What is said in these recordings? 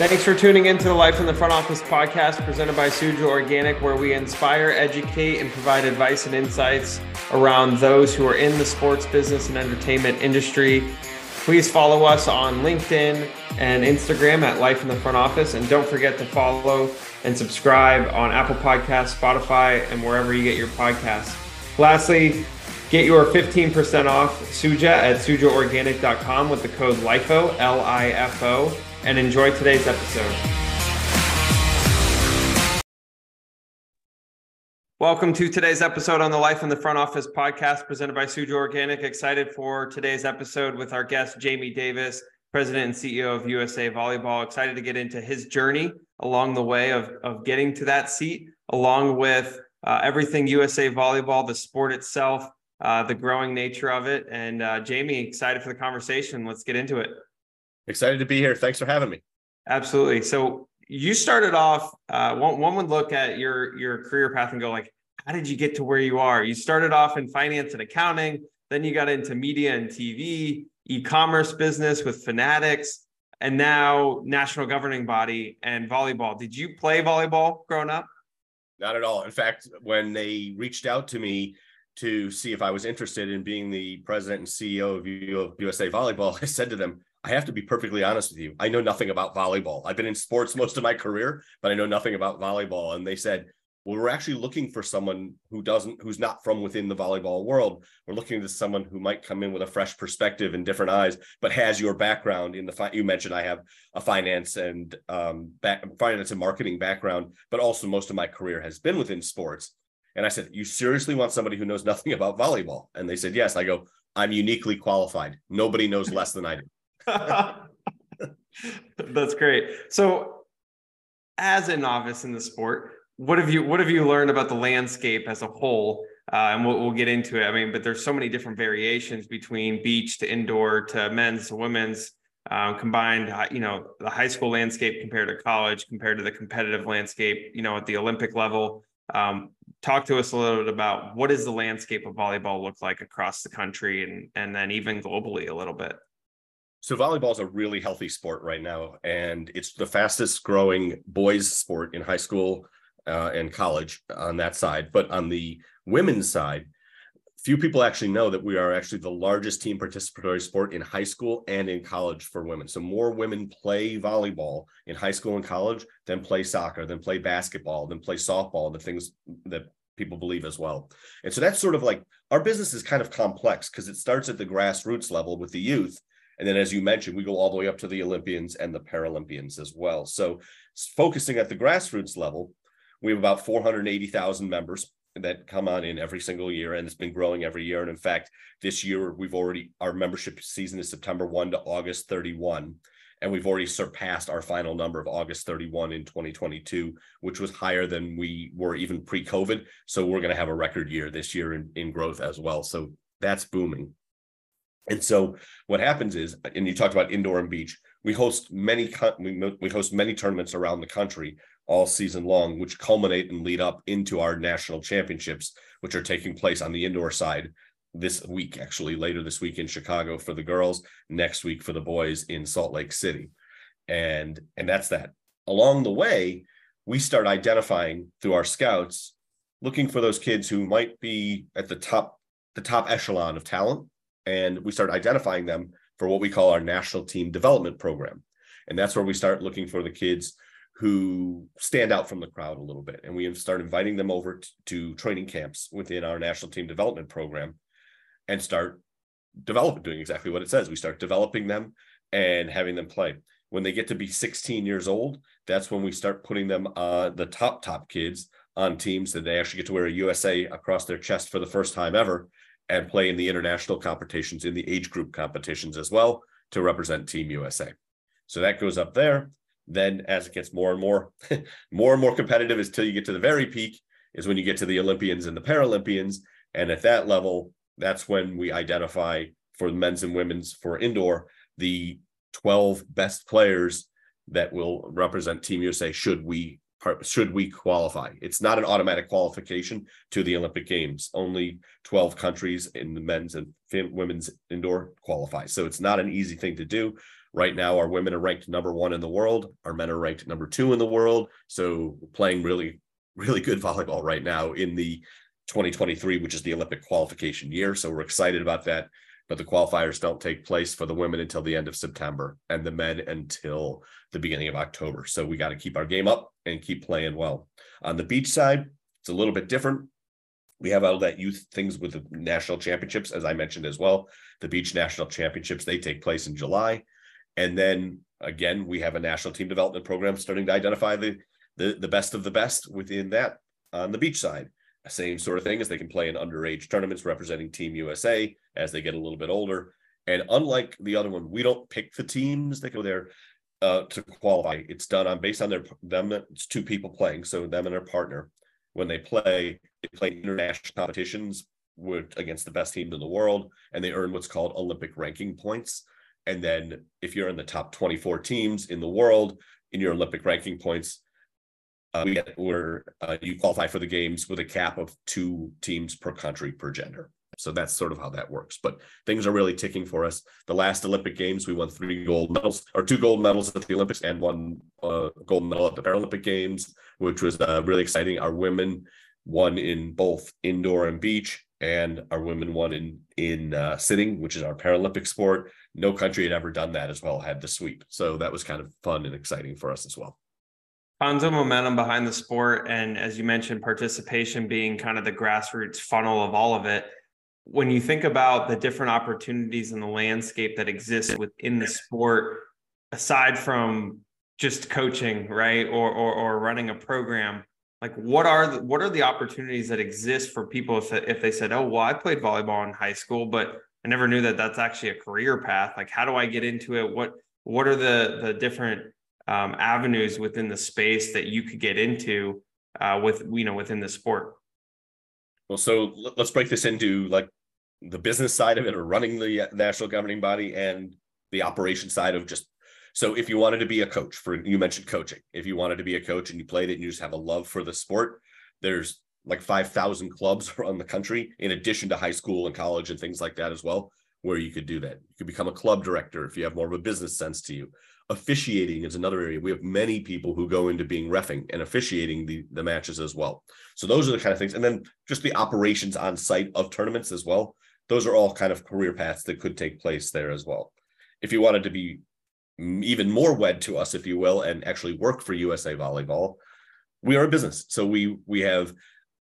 Thanks for tuning in to the Life in the Front Office podcast presented by Suja Organic, where we inspire, educate, and provide advice and insights around those who are in the sports business and entertainment industry. Please follow us on LinkedIn and Instagram at Life in the Front Office. And don't forget to follow and subscribe on Apple Podcasts, Spotify, and wherever you get your podcasts. Lastly, get your 15% off Suja at sujaorganic.com with the code LIFO, L I F O and enjoy today's episode. Welcome to today's episode on the Life in the Front Office podcast presented by Suja Organic. Excited for today's episode with our guest, Jamie Davis, President and CEO of USA Volleyball. Excited to get into his journey along the way of, of getting to that seat, along with uh, everything USA Volleyball, the sport itself, uh, the growing nature of it. And uh, Jamie, excited for the conversation. Let's get into it. Excited to be here. Thanks for having me. Absolutely. So you started off. Uh, one one would look at your your career path and go like, how did you get to where you are? You started off in finance and accounting, then you got into media and TV, e-commerce business with Fanatics, and now national governing body and volleyball. Did you play volleyball growing up? Not at all. In fact, when they reached out to me to see if I was interested in being the president and CEO of USA Volleyball, I said to them, I have to be perfectly honest with you. I know nothing about volleyball. I've been in sports most of my career, but I know nothing about volleyball. And they said, well, we're actually looking for someone who doesn't, who's not from within the volleyball world. We're looking to someone who might come in with a fresh perspective and different eyes, but has your background in the. Fi- you mentioned I have a finance and um, back, finance and marketing background, but also most of my career has been within sports. And I said, "You seriously want somebody who knows nothing about volleyball?" And they said, "Yes." I go, "I'm uniquely qualified. Nobody knows less than I do." That's great. So, as a novice in the sport, what have you what have you learned about the landscape as a whole? Uh, and we'll, we'll get into it. I mean, but there's so many different variations between beach to indoor to men's to women's. Um, combined, you know, the high school landscape compared to college, compared to the competitive landscape, you know, at the Olympic level. Um, talk to us a little bit about what does the landscape of volleyball look like across the country and and then even globally a little bit. So volleyball is a really healthy sport right now, and it's the fastest growing boys sport in high school uh, and college on that side. But on the women's side, few people actually know that we are actually the largest team participatory sport in high school and in college for women. So more women play volleyball in high school and college than play soccer, than play basketball, than play softball, the things that people believe as well. And so that's sort of like our business is kind of complex because it starts at the grassroots level with the youth and then, as you mentioned, we go all the way up to the Olympians and the Paralympians as well. So, focusing at the grassroots level, we have about 480,000 members that come on in every single year, and it's been growing every year. And in fact, this year we've already our membership season is September 1 to August 31. And we've already surpassed our final number of August 31 in 2022, which was higher than we were even pre COVID. So we're going to have a record year this year in, in growth as well. So that's booming. And so what happens is, and you talked about indoor and beach, we host many we host many tournaments around the country all season long, which culminate and lead up into our national championships, which are taking place on the indoor side this week, actually later this week in Chicago for the girls, next week for the boys in Salt Lake City, and and that's that. Along the way, we start identifying through our scouts, looking for those kids who might be at the top the top echelon of talent and we start identifying them for what we call our national team development program. And that's where we start looking for the kids who stand out from the crowd a little bit. And we start inviting them over to training camps within our national team development program and start developing, doing exactly what it says. We start developing them and having them play. When they get to be 16 years old, that's when we start putting them, uh, the top, top kids on teams that they actually get to wear a USA across their chest for the first time ever and play in the international competitions, in the age group competitions as well to represent Team USA. So that goes up there. Then, as it gets more and more, more and more competitive, is till you get to the very peak, is when you get to the Olympians and the Paralympians. And at that level, that's when we identify for men's and women's for indoor the 12 best players that will represent Team USA should we should we qualify. It's not an automatic qualification to the Olympic Games. Only 12 countries in the men's and women's indoor qualify. So it's not an easy thing to do. Right now, our women are ranked number one in the world. Our men are ranked number two in the world. So playing really, really good volleyball right now in the 2023, which is the Olympic qualification year. So we're excited about that but the qualifiers don't take place for the women until the end of September and the men until the beginning of October. So we got to keep our game up and keep playing well. On the beach side, it's a little bit different. We have all that youth things with the national championships, as I mentioned as well. The beach national championships, they take place in July. And then again, we have a national team development program starting to identify the the, the best of the best within that on the beach side same sort of thing as they can play in underage tournaments representing Team USA as they get a little bit older. And unlike the other one, we don't pick the teams that go there uh, to qualify. It's done on based on their them. It's two people playing, so them and their partner. When they play, they play international competitions with against the best teams in the world, and they earn what's called Olympic ranking points. And then if you're in the top 24 teams in the world in your Olympic ranking points, uh, we get where uh, you qualify for the games with a cap of two teams per country per gender. So that's sort of how that works. But things are really ticking for us. The last Olympic Games, we won three gold medals or two gold medals at the Olympics and one uh, gold medal at the Paralympic Games, which was uh, really exciting. Our women won in both indoor and beach, and our women won in in uh, sitting, which is our Paralympic sport. No country had ever done that as well, had the sweep. So that was kind of fun and exciting for us as well tons momentum behind the sport and as you mentioned participation being kind of the grassroots funnel of all of it. When you think about the different opportunities in the landscape that exist within the sport aside from just coaching right or or, or running a program like what are the, what are the opportunities that exist for people if, if they said oh well i played volleyball in high school but i never knew that that's actually a career path. Like how do i get into it? What what are the the different um, avenues within the space that you could get into uh, with you know within the sport. Well so let's break this into like the business side of it or running the uh, national governing body and the operation side of just so if you wanted to be a coach for you mentioned coaching. If you wanted to be a coach and you played it and you just have a love for the sport there's like 5000 clubs around the country in addition to high school and college and things like that as well where you could do that. You could become a club director if you have more of a business sense to you officiating is another area. We have many people who go into being refing and officiating the, the matches as well. So those are the kind of things. And then just the operations on site of tournaments as well. Those are all kind of career paths that could take place there as well. If you wanted to be even more wed to us, if you will, and actually work for USA Volleyball, we are a business. So we we have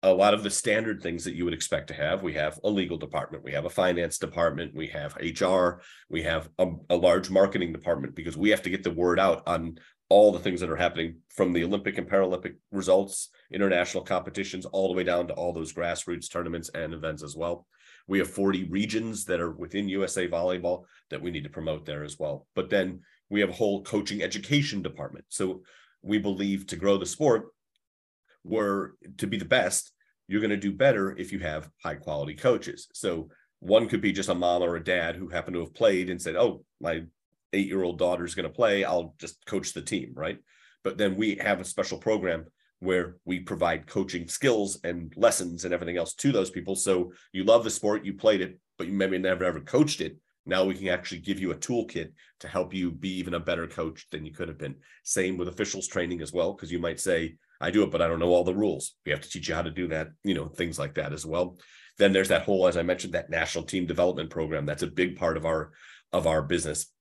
a lot of the standard things that you would expect to have. We have a legal department, we have a finance department, we have HR, we have a, a, large marketing department because we have to get the word out on all the things that are happening from the Olympic and Paralympic results, international competitions, all the way down to all those grassroots tournaments and events as well. We have 40 regions that are within USA Volleyball that we need to promote there as well. But then we have a whole coaching education department. So we believe to grow the sport, were to be the best, you're going to do better if you have high quality coaches. So one could be just a mom or a dad who happened to have played and said, "Oh, my eight year old daughter's going to play. I'll just coach the team." Right. But then we have a special program where we provide coaching skills and lessons and everything else to those people. So you love the sport, you played it, but you maybe never ever coached it. Now we can actually give you a toolkit to help you be even a better coach than you could have been. Same with officials training as well, because you might say, I do it, but I don't know all the rules. We have to teach you how to do that, you know, things like that as well. Then there's that whole, as I mentioned, that national team development program. That's a big part of our of our business.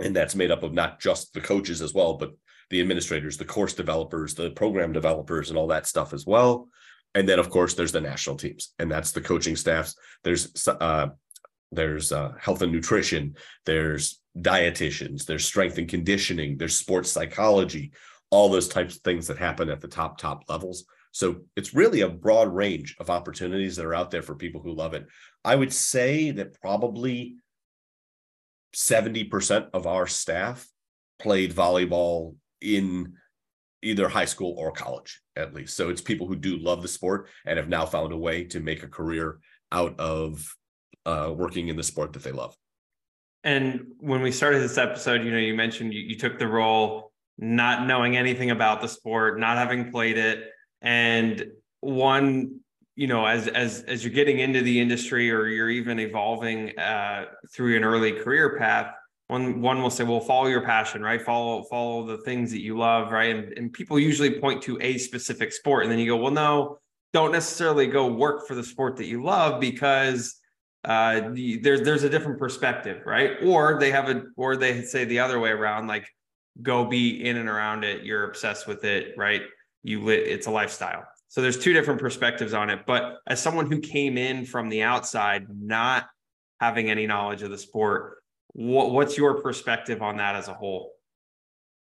And that's made up of not just the coaches as well, but the administrators, the course developers, the program developers, and all that stuff as well. And then, of course, there's the national teams, and that's the coaching staffs. There's uh, there's uh, health and nutrition, there's dietitians, there's strength and conditioning, there's sports psychology, all those types of things that happen at the top top levels. So it's really a broad range of opportunities that are out there for people who love it. I would say that probably 70% of our staff played volleyball in either high school or college at least. So it's people who do love the sport and have now found a way to make a career out of uh, working in the sport that they love. And when we started this episode you know you mentioned you, you took the role not knowing anything about the sport, not having played it, and one you know as as as you're getting into the industry or you're even evolving uh, through an early career path one one will say well follow your passion right? Follow follow the things that you love right? And, and people usually point to a specific sport and then you go well no don't necessarily go work for the sport that you love because uh, there's there's a different perspective right? Or they have a or they say the other way around like go be in and around it you're obsessed with it right you lit it's a lifestyle so there's two different perspectives on it but as someone who came in from the outside not having any knowledge of the sport what, what's your perspective on that as a whole?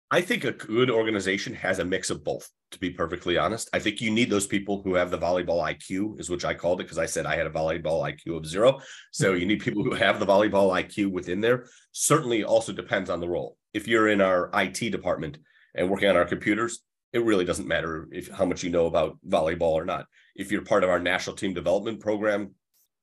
I think a good organization has a mix of both, to be perfectly honest. I think you need those people who have the volleyball IQ, is which I called it because I said I had a volleyball IQ of zero. So you need people who have the volleyball IQ within there. Certainly also depends on the role. If you're in our IT department and working on our computers, it really doesn't matter if how much you know about volleyball or not. If you're part of our national team development program,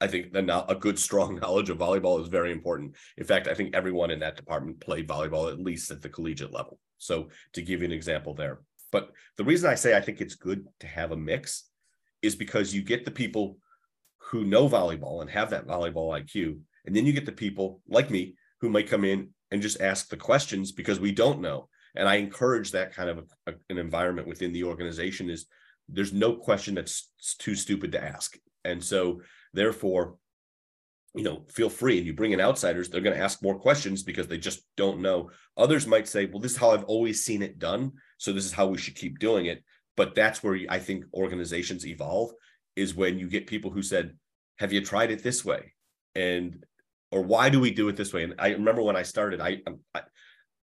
I think that a good, strong knowledge of volleyball is very important. In fact, I think everyone in that department played volleyball at least at the collegiate level. So, to give you an example there. But the reason I say I think it's good to have a mix is because you get the people who know volleyball and have that volleyball IQ. And then you get the people like me who might come in and just ask the questions because we don't know. And I encourage that kind of a, a, an environment within the organization is there's no question that's too stupid to ask. And so Therefore, you know, feel free and you bring in outsiders, they're going to ask more questions because they just don't know. Others might say, well, this is how I've always seen it done. So this is how we should keep doing it. But that's where I think organizations evolve is when you get people who said, have you tried it this way? And, or why do we do it this way? And I remember when I started, I, um, I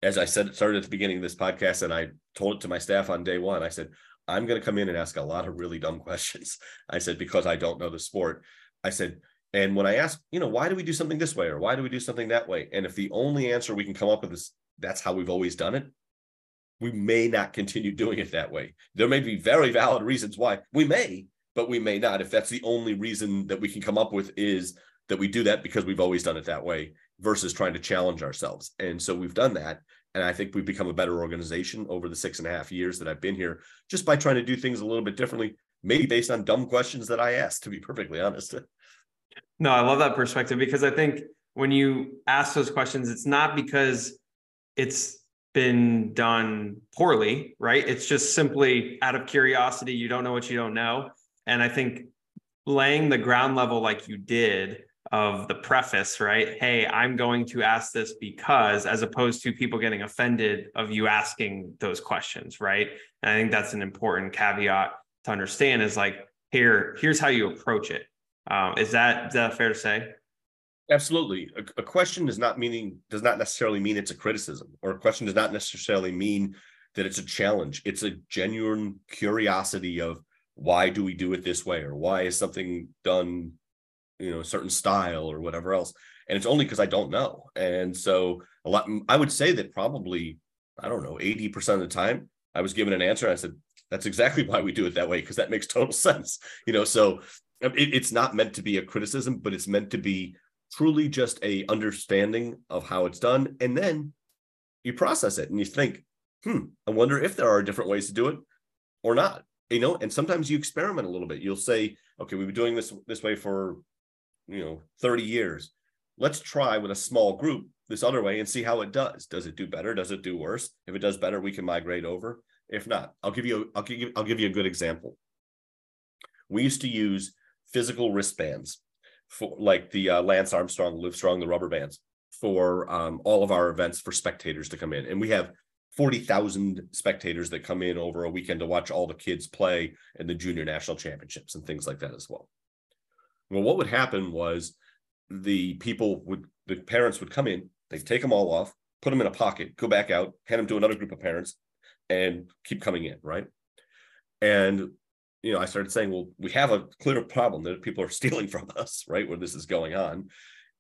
as I said, started at the beginning of this podcast and I told it to my staff on day one, I said, I'm going to come in and ask a lot of really dumb questions. I said, because I don't know the sport. I said, and when I ask, you know, why do we do something this way or why do we do something that way? And if the only answer we can come up with is that's how we've always done it, we may not continue doing it that way. There may be very valid reasons why we may, but we may not. If that's the only reason that we can come up with is that we do that because we've always done it that way versus trying to challenge ourselves. And so we've done that. And I think we've become a better organization over the six and a half years that I've been here, just by trying to do things a little bit differently, maybe based on dumb questions that I asked, to be perfectly honest. No, I love that perspective because I think when you ask those questions, it's not because it's been done poorly, right? It's just simply out of curiosity. You don't know what you don't know. And I think laying the ground level like you did of the preface, right? Hey, I'm going to ask this because, as opposed to people getting offended of you asking those questions, right? And I think that's an important caveat to understand is like, here, here's how you approach it. Um, is that is that fair to say? Absolutely. A, a, question does not meaning does not necessarily mean it's a criticism, or a question does not necessarily mean that it's a challenge. It's a genuine curiosity of why do we do it this way, or why is something done, you know, a certain style or whatever else. And it's only because I don't know. And so a lot I would say that probably, I don't know, 80% of the time I was given an answer. I said, that's exactly why we do it that way because that makes total sense you know so it, it's not meant to be a criticism but it's meant to be truly just a understanding of how it's done and then you process it and you think hmm i wonder if there are different ways to do it or not you know and sometimes you experiment a little bit you'll say okay we've been doing this this way for you know 30 years. Let's try with a small group this other way and see how it does. Does it do better? Does it do worse? If it does better we can migrate over. If not, I'll give you I'll give you I'll give you a good example. We used to use physical wristbands for like the uh, Lance Armstrong, Livestrong, the rubber bands for um, all of our events for spectators to come in, and we have forty thousand spectators that come in over a weekend to watch all the kids play in the junior national championships and things like that as well. Well, what would happen was the people would the parents would come in, they'd take them all off, put them in a pocket, go back out, hand them to another group of parents, and keep coming in, right? And you know, I started saying, well, we have a clear problem that people are stealing from us, right? Where this is going on.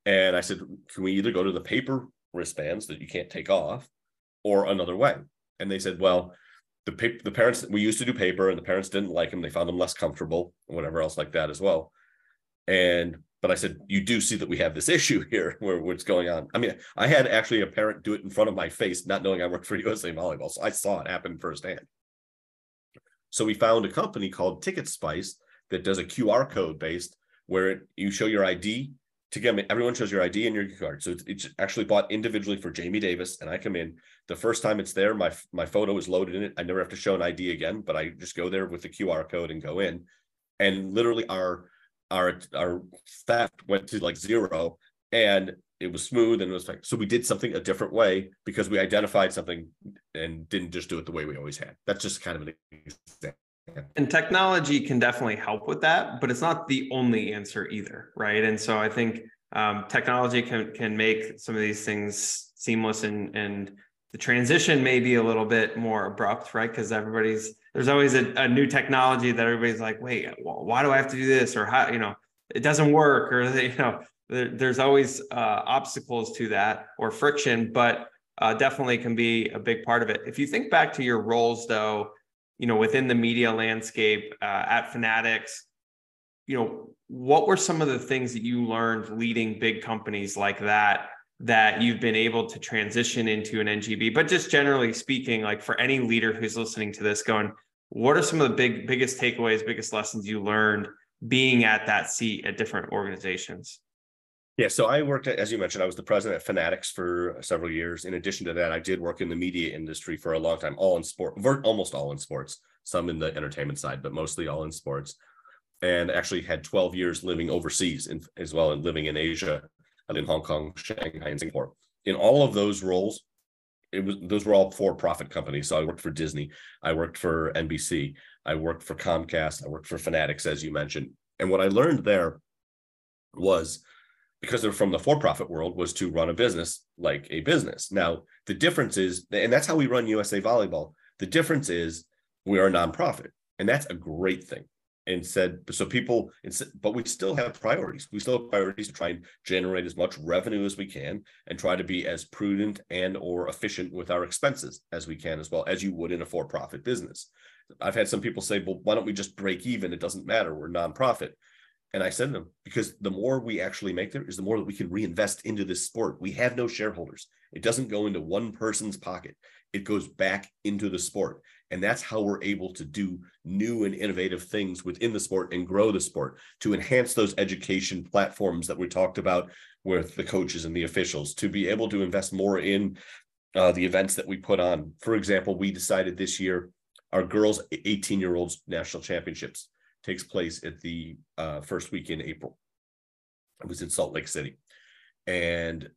And I said, can we either go to the paper wristbands that you can't take off or another way? And they said, well, the paper, the parents, we used to do paper and the parents didn't like them. They found them less comfortable and whatever else like that as well. And but I said, you do see that we have this issue here where what's going on. I mean, I had actually a parent do it in front of my face, not knowing I worked for USA Volleyball. So I saw it happen firsthand. So we found a company called TicketSpice that does a QR code based where it, you show your ID to get everyone shows your ID and your card. So it's, it's, actually bought individually for Jamie Davis. And I come in the first time it's there, my my photo is loaded in it. I never have to show an ID again, but I just go there with the QR code and go in. And literally our our our theft went to like zero and it was smooth and it was like so we did something a different way because we identified something and didn't just do it the way we always had. That's just kind of an example. And technology can definitely help with that but it's not the only answer either right? And so i think um, technology can can make some of these things seamless and and the transition may be a little bit more abrupt right? Because everybody's there's always a, a, new technology that everybody's like, wait, why do I have to do this? Or how, you know, it doesn't work or, you know, there, there's always uh, obstacles to that or friction, but uh, definitely can be a big part of it. If you think back to your roles though, you know, within the media landscape uh, at Fanatics, you know, what were some of the things that you learned leading big companies like that that you've been able to transition into an NGB, but just generally speaking, like for any leader who's listening to this going, what are some of the big, biggest takeaways, biggest lessons you learned being at that seat at different organizations? Yeah, so I worked at, as you mentioned, I was the president at Fanatics for several years. In addition to that, I did work in the media industry for a long time, all in sport, almost all in sports, some in the entertainment side, but mostly all in sports. And actually had 12 years living overseas in, as well and living in Asia in Hong Kong, Shanghai, and Singapore. In all of those roles, it was those were all for-profit companies. So I worked for Disney, I worked for NBC, I worked for Comcast, I worked for Fanatics, as you mentioned. And what I learned there was because they're from the for-profit world was to run a business like a business. Now the difference is, and that's how we run USA Volleyball. The difference is we are a nonprofit, and that's a great thing and said so people but we still have priorities we still have priorities to try and generate as much revenue as we can and try to be as prudent and or efficient with our expenses as we can as well as you would in a for-profit business i've had some people say well why don't we just break even it doesn't matter we're nonprofit and I said to them, because the more we actually make there is the more that we can reinvest into this sport. We have no shareholders. It doesn't go into one person's pocket. It goes back into the sport. And that's how we're able to do new and innovative things within the sport and grow the sport to enhance those education platforms that we talked about with the coaches and the officials, to be able to invest more in uh, the events that we put on. For example, we decided this year our girls 18 year olds national championships takes place at the uh, first week in April. It was in Salt Lake City. And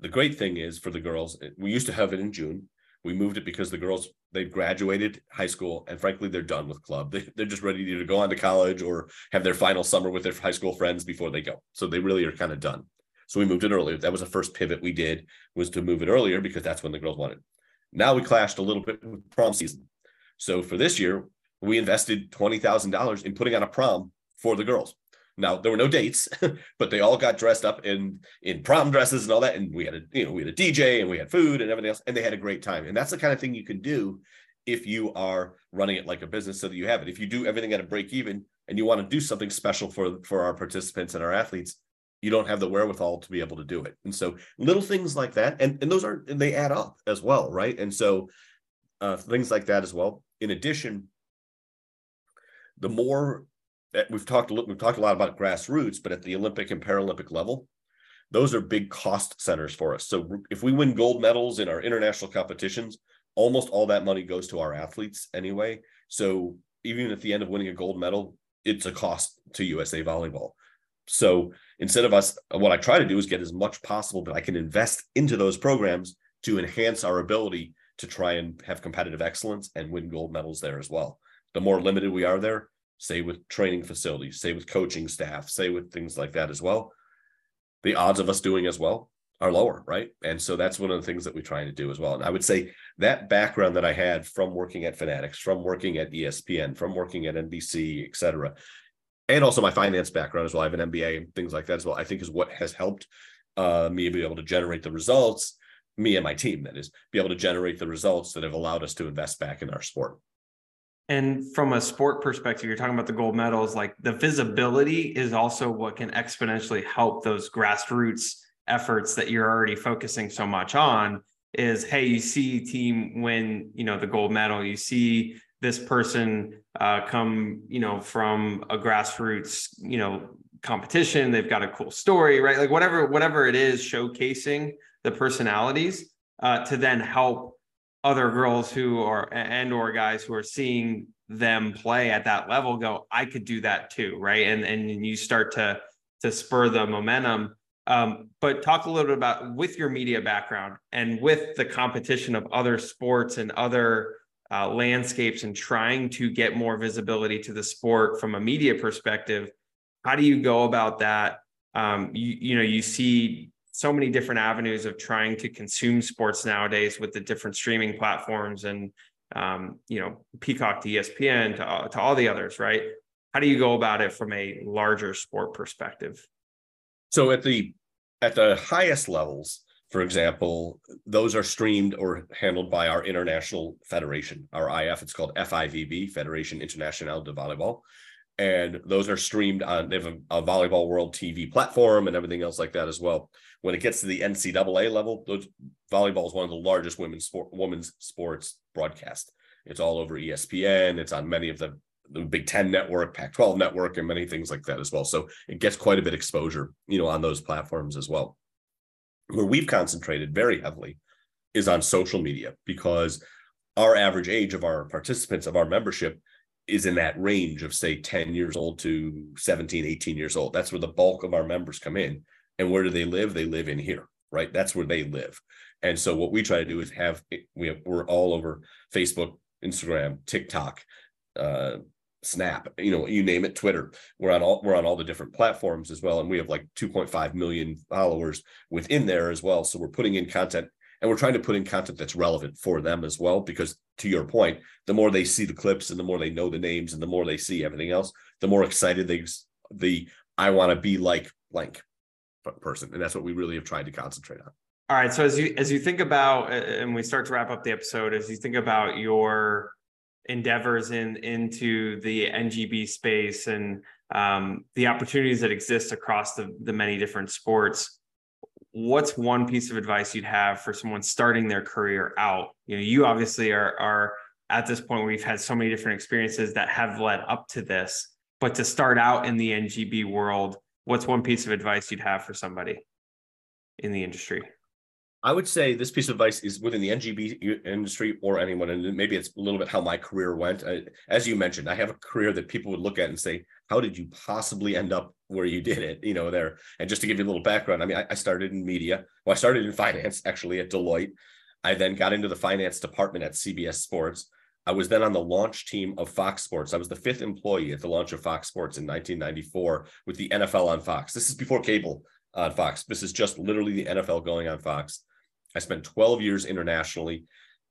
the great thing is for the girls, we used to have it in June. We moved it because the girls, they've graduated high school and frankly, they're done with club. They, they're just ready to go on to college or have their final summer with their high school friends before they go. So they really are kind of done. So we moved it earlier. That was the first pivot we did was to move it earlier because that's when the girls wanted. Now we clashed a little bit with prom season. So for this year, we invested $20,000 in putting on a prom for the girls. Now there were no dates, but they all got dressed up in in prom dresses and all that, and we had a you know we had a DJ and we had food and everything else, and they had a great time. And that's the kind of thing you can do if you are running it like a business, so that you have it. If you do everything at a break even and you want to do something special for for our participants and our athletes, you don't have the wherewithal to be able to do it. And so little things like that, and and those are they add up as well, right? And so uh, things like that as well. In addition, the more we've talked we've talked a lot about grassroots, but at the Olympic and Paralympic level, those are big cost centers for us. So if we win gold medals in our international competitions, almost all that money goes to our athletes anyway. So even at the end of winning a gold medal, it's a cost to USA Volleyball. So instead of us, what I try to do is get as much possible that I can invest into those programs to enhance our ability to try and have competitive excellence and win gold medals there as well the more limited we are there, say with training facilities, say with coaching staff, say with things like that as well, the odds of us doing as well are lower, right? And so that's one of the things that we try to do as well. And I would say that background that I had from working at Fanatics, from working at ESPN, from working at NBC, et cetera, and also my finance background as well. I have an MBA and things like that as well. I think is what has helped uh, me be able to generate the results, me and my team, that is, be able to generate the results that have allowed us to invest back in our sport. And from a sport perspective, you're talking about the gold medals, like the visibility is also what can exponentially help those grassroots efforts that you're already focusing so much on is hey you see team win you know the gold medal. You see this person uh, come you know from a grassroots you know competition. They've got a cool story right? Like whatever whatever it is showcasing the personalities uh, to then help other girls who are and or guys who are seeing them play at that level go i could do that too right and and you start to to spur the momentum um, but talk a little bit about with your media background and with the competition of other sports and other uh, landscapes and trying to get more visibility to the sport from a media perspective. How do you go about that? Um, you, you know, you see so many different avenues of trying to consume sports nowadays with the different streaming platforms and um, you know Peacock to ESPN to, to all the others, right? How do you go about it from a larger sport perspective? So at the at the highest levels, for example, those are streamed or handled by our international federation, our IF. It's called FIVB, Federation Internationale de Volleyball. And those are streamed on, they have a, a, volleyball world TV platform and everything else like that as well. When it gets to the NCAA level, those, volleyball is one of the largest women's sport, women's sports broadcast. It's all over ESPN. It's on many of the the Big Ten network, Pac 12 network, and many things like that as well. So it gets quite a bit exposure, you know, on those platforms as well. Where we've concentrated very heavily is on social media because our average age of our participants of our membership is in that range of say 10 years old to 17 18 years old. That's where the bulk of our members come in. And where do they live? They live in here right? That's where they live. And so what we try to do is have we have, we're all over facebook instagram tiktok uh, Snap, you know, you name it, Twitter. We're on all we're on all the different platforms as well, and we have like 2.5 million followers within there as well. So we're putting in content, and we're trying to put in content that's relevant for them as well. Because to your point, the more they see the clips, and the more they know the names, and the more they see everything else, the more excited they the I want to be like blank person, and that's what we really have tried to concentrate on. All right. So as you as you think about, and we start to wrap up the episode, as you think about your endeavors in into the NGB space and um, the opportunities that exist across the, the many different sports, what's one piece of advice you'd have for someone starting their career out? You know, you obviously are are at this point where you've had so many different experiences that have led up to this, but to start out in the NGB world, what's one piece of advice you'd have for somebody in the industry? I would say this piece of advice is within the NGB industry or anyone, and maybe it's a little bit how my career went. as you mentioned, I have a career that people would look at and say, "How did you possibly end up where you did it?" You know, there. And just to give you a little background, I mean, I, I started in media. Well, I started in finance actually at Deloitte. I then got into the finance department at CBS Sports. I was then on the launch team of Fox Sports. I was the fifth employee at the launch of Fox Sports in 1994 with the NFL on Fox. This is before cable on Fox. This is just literally the NFL going on Fox. I spent 12 years internationally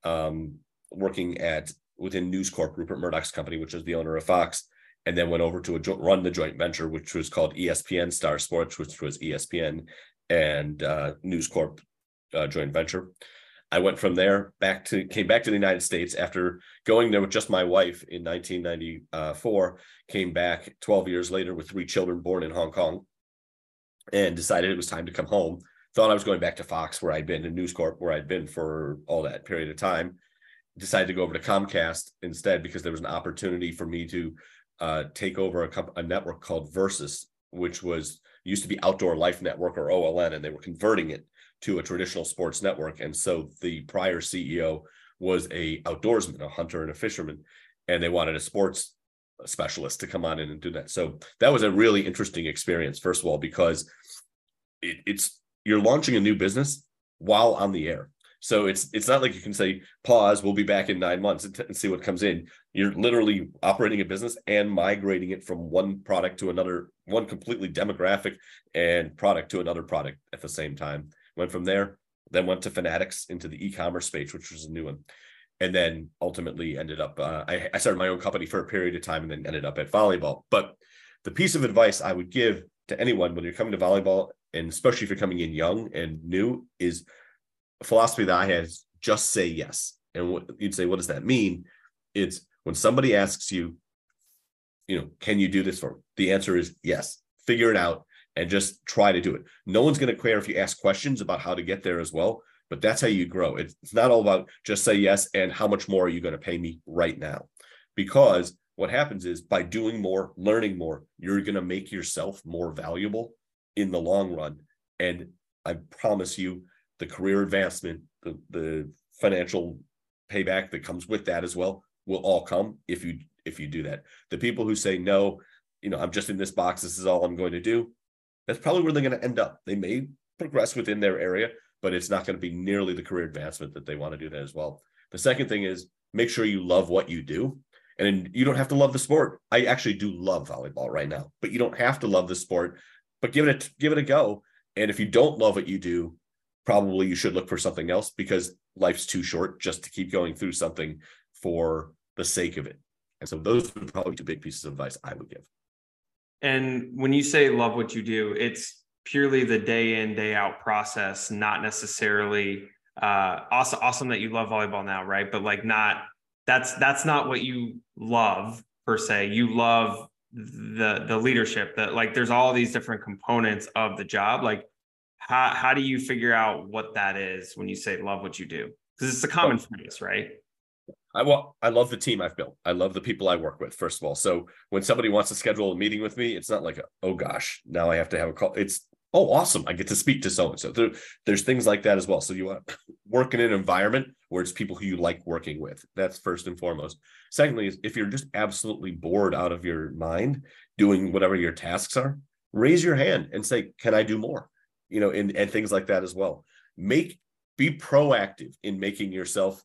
um, working at within News Corp, Rupert Murdoch's company, which is the owner of Fox, and then went over to jo- run the joint venture, which was called ESPN Star Sports, which was ESPN and uh, News Corp uh, joint venture. I went from there back to came back to the United States after going there with just my wife in 1994. Came back 12 years later with three children born in Hong Kong, and decided it was time to come home thought I was going back to Fox, where I'd been, in News Corp, where I'd been for all that period of time. Decided to go over to Comcast instead because there was an opportunity for me to uh, take over a, a network called Versus, which was used to be Outdoor Life Network or OLN, and they were converting it to a traditional sports network. And so the prior CEO was a outdoorsman, a hunter and a fisherman, and they wanted a sports specialist to come on in and do that. So that was a really interesting experience, first of all, because it, it's you're launching a new business while on the air. So it's it's not like you can say pause. We'll be back in nine months and, t- and, see what comes in. You're literally operating a business and migrating it from one product to another, one completely demographic and product to another product at the same time. Went from there, then went to Fanatics into the e-commerce space, which was a new one, and then ultimately ended up. Uh, I, I started my own company for a period of time and then ended up at volleyball. But the piece of advice I would give to anyone when you're coming to volleyball and especially if you're coming in young and new, is a philosophy that I had is just say yes. And what you'd say, what does that mean? It's When somebody asks you, you know, can you do this for me? The answer is yes. Figure it out and just try to do it. No one's going to care if you ask questions about how to get there as well, but that's how you grow. It's not all about just say yes and how much more are you going to pay me right now? Because what happens is by doing more, learning more, you're going to make yourself more valuable in the long run. And I promise you, the career advancement, the, the financial payback that comes with that as well will all come if you if you do that. The people who say no, you know, I'm just in this box, this is all I'm going to do, that's probably where they're going to end up. They may progress within their area, but it's not going to be nearly the career advancement that they want to do that as well. The second thing is make sure you love what you do. And you don't have to love the sport. I actually do love volleyball right now, but you don't have to love the sport. But give it a give it a go. And if you don't love what you do, probably you should look for something else because life's too short just to keep going through something for the sake of it. And so those would probably be two big pieces of advice I would give. And when you say love what you do, it's purely the day in, day out process, not necessarily uh awesome awesome that you love volleyball now, right? But like not that's that's not what you love per se. You love the the leadership that like there's all these different components of the job. Like how how do you figure out what that is when you say love what you do? Because it's a common phrase, right? I well, I love the team I've built. I love the people I work with, first of all. So when somebody wants to schedule a meeting with me, it's not like, oh gosh, now I have to have a call. It's oh, awesome. I get to speak to so and so. There, there's things like that as well. So you want to work in an environment where it's people who you like working with. That's first and foremost. Secondly, is if you're just absolutely bored out of your mind doing whatever your tasks are, raise your hand and say, Can I do more? You know, and, and things like that as well. Make be proactive in making yourself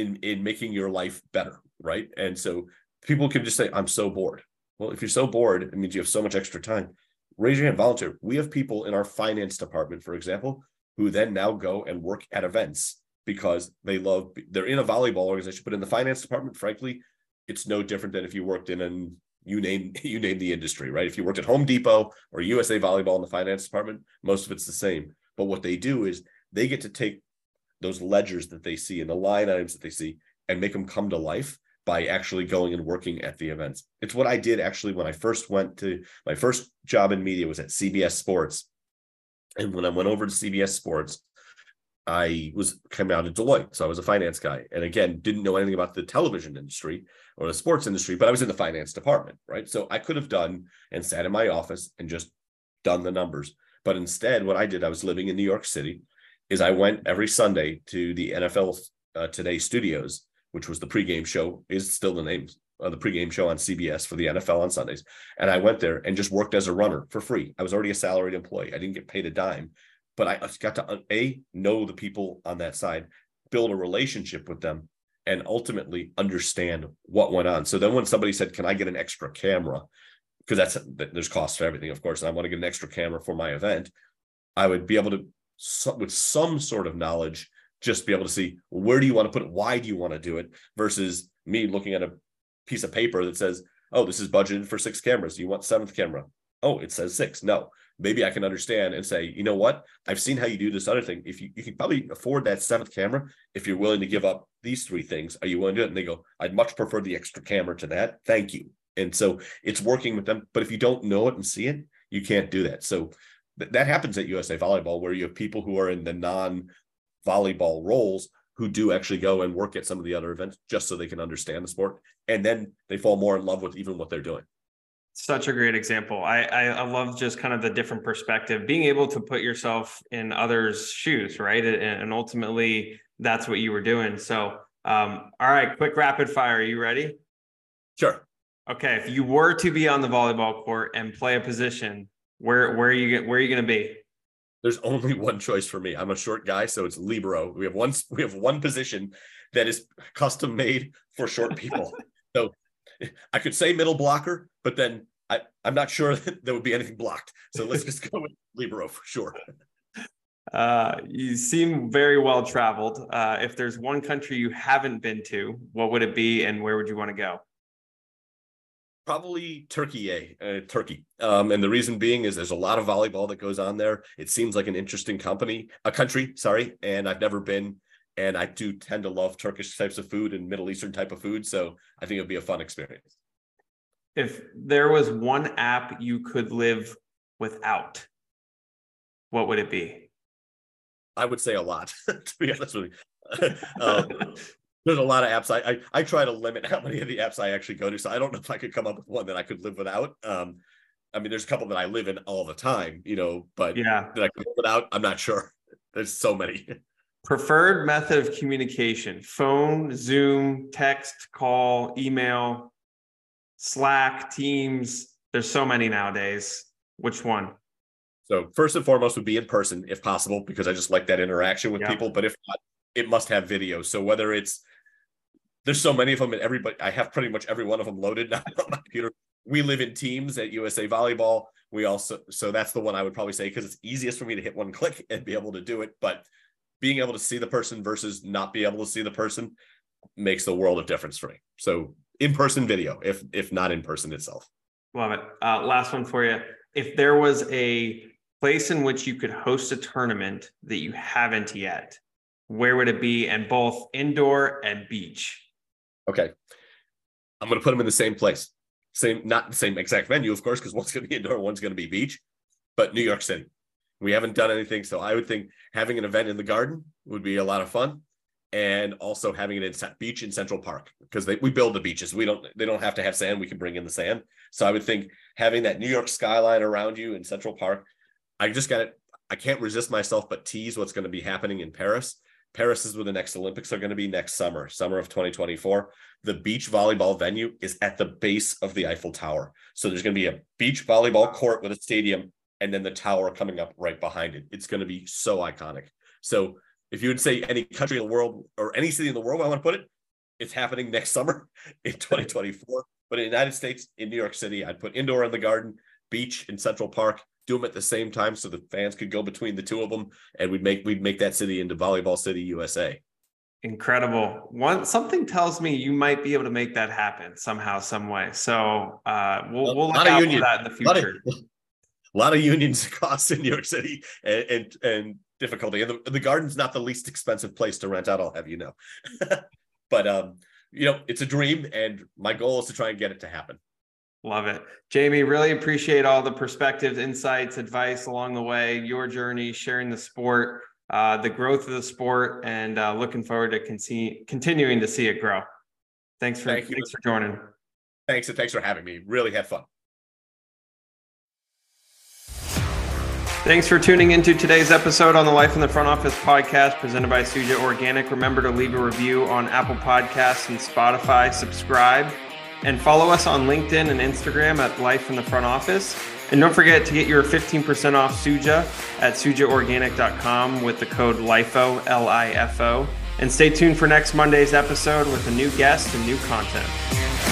in in making your life better, right? And so people can just say, "I'm so bored." Well, if you're so bored, it means you have so much extra time. Raise your hand, volunteer. We have people in our finance department, for example, who then now go and work at events because they love. They're in a volleyball organization, but in the finance department, frankly, it's no different than if you worked in an you name you name the industry, right? If you worked at Home Depot or USA Volleyball in the finance department, most of it's the same. But what they do is they get to take those ledgers that they see and the line items that they see and make them come to life by actually going and working at the events. It's what I did actually when I first went to my first job in media was at CBS Sports. And when I went over to CBS Sports, I was coming out of Deloitte. So I was a finance guy. And again, didn't know anything about the television industry or the sports industry, but I was in the finance department, right? So I could have done and sat in my office and just done the numbers. But instead, what I did, I was living in New York City is I went every Sunday to the NFL uh, Today studios, which was the pregame show, is still the name of the pregame show on CBS for the NFL on Sundays. And I went there and just worked as a runner for free. I was already a salaried employee. I didn't get paid a dime, but I got to uh, a know the people on that side, build a relationship with them, and ultimately understand what went on. So then when somebody said, "Can I get an extra camera?" Because that's there's costs for everything, of course, and I want to get an extra camera for my event. I would be able to with some sort of knowledge just be able to see where do you want to put it? Why do you want to do it? Versus me looking at a piece of paper that says oh this is budgeted for six cameras. You want seventh camera. Oh it says six. No. Maybe i can understand and say you know what? I've seen how you do this other thing. If you, you can probably afford that seventh camera if you're willing to give up these three things. Are you willing to do it? And they go i'd much prefer the extra camera to that. Thank you. And so it's working with them. But if you don't know it and see it you can't do that. So that happens at USA Volleyball, where you have people who are in the non volleyball roles who do actually go and work at some of the other events just so they can understand the sport. And then they fall more in love with even what they're doing. Such a great example. I, I, I love just kind of the different perspective, being able to put yourself in others' shoes, right? And, and ultimately, that's what you were doing. So, um, all right, quick rapid fire. Are you ready? Sure. Okay. If you were to be on the volleyball court and play a position, where where are you where are you going to be? There's only one choice for me. I'm a short guy, so it's libero. We have one we have one position that is custom made for short people. so I could say middle blocker, but then I, I'm not sure that there would be anything blocked. So let's just go with libero for sure. Uh, you seem very well traveled. Uh, if there's one country you haven't been to, what would it be, and where would you want to go? Probably Turkey, uh, Turkey. Um, and the reason being is there's a lot of volleyball that goes on there. It seems like an interesting company, a country, sorry, and I've never been. and I do tend to love Turkish types of food and Middle Eastern type of food. So I think it'll be a fun experience. If there was one app you could live without, what would it be? I would say a lot, to be honest with you. um, there's a lot of apps. I, I, I try to limit how many of the apps I actually go to. So I don't know if I could come up with one that I could live without. Um, I mean, there's a couple that I live in all the time, you know, but yeah, that I could live without, I'm not sure. There's so many. Preferred method of communication: phone, Zoom, text, call, email, Slack, Teams. There's so many nowadays. Which one? So first and foremost would be in person if possible, because I just like that interaction with Yeah. people. But if not, it must have video. So whether it's there's so many of them and everybody I have pretty much every one of them loaded now on my computer. We live in teams at USA Volleyball. We also so that's the one I would probably say because it's easiest for me to hit one click and be able to do it. But being able to see the person versus not be able to see the person makes the world of difference for me. So in-person video, if if not in person itself. Love it. Uh, last one for you. If there was a place in which you could host a tournament that you haven't yet, where would it be? And both indoor and beach. Okay. I'm going to put them in the same place. Same, not the same exact venue, of course, because one's going to be indoor, one's going to be beach, but New York City. We haven't done anything. So I would think having an event in the garden would be a lot of fun. And also having it Cent- beach in Central Park because we build the beaches. We don't they don't have to have sand. We can bring in the sand. So I would think having that New York skyline around you in Central Park. I just got it. I can't resist myself but tease what's going to be happening in Paris. Paris is where the next Olympics are going to be next summer, summer of 2024. The beach volleyball venue is at the base of the Eiffel Tower. So there's going to be a beach volleyball court with a stadium and then the tower coming up right behind it. It's going to be so iconic. So if you would say any country in the world or any city in the world, I want to put it, it's happening next summer in 2024. But in the United States, in New York City, I'd put indoor in the garden, beach in Central Park, do them at the same time so the fans could go between the two of them, and we'd make we'd make that city into Volleyball City, USA. Incredible. One something tells me you might be able to make that happen somehow, some way. So uh, we'll we'll look out union. for that in the A lot of, future. a lot of unions costs in New York City and and, and difficulty. And the, the garden's not the least expensive place to rent out, I'll have you know. but um, you know, it's a dream, and my goal is to try and get it to happen. Love it. Jamie, really appreciate all the perspectives, insights, advice along the way, your journey, sharing the sport, uh, the growth of the sport, and uh, looking forward to con- continuing to see it grow. Thanks for Thank thanks for joining. Thanks and thanks for having me. Really had fun. Thanks for tuning into today's episode on the Life in the Front Office podcast presented by Suja Organic. Remember to leave a review on Apple Podcasts and Spotify. Subscribe and follow us on LinkedIn and Instagram at Life in the Front Office. And don't forget to get your 15% off Suja at sujaorganic.com with the code LIFO, L I F O. And stay tuned for next Monday's episode with a new guest and new content.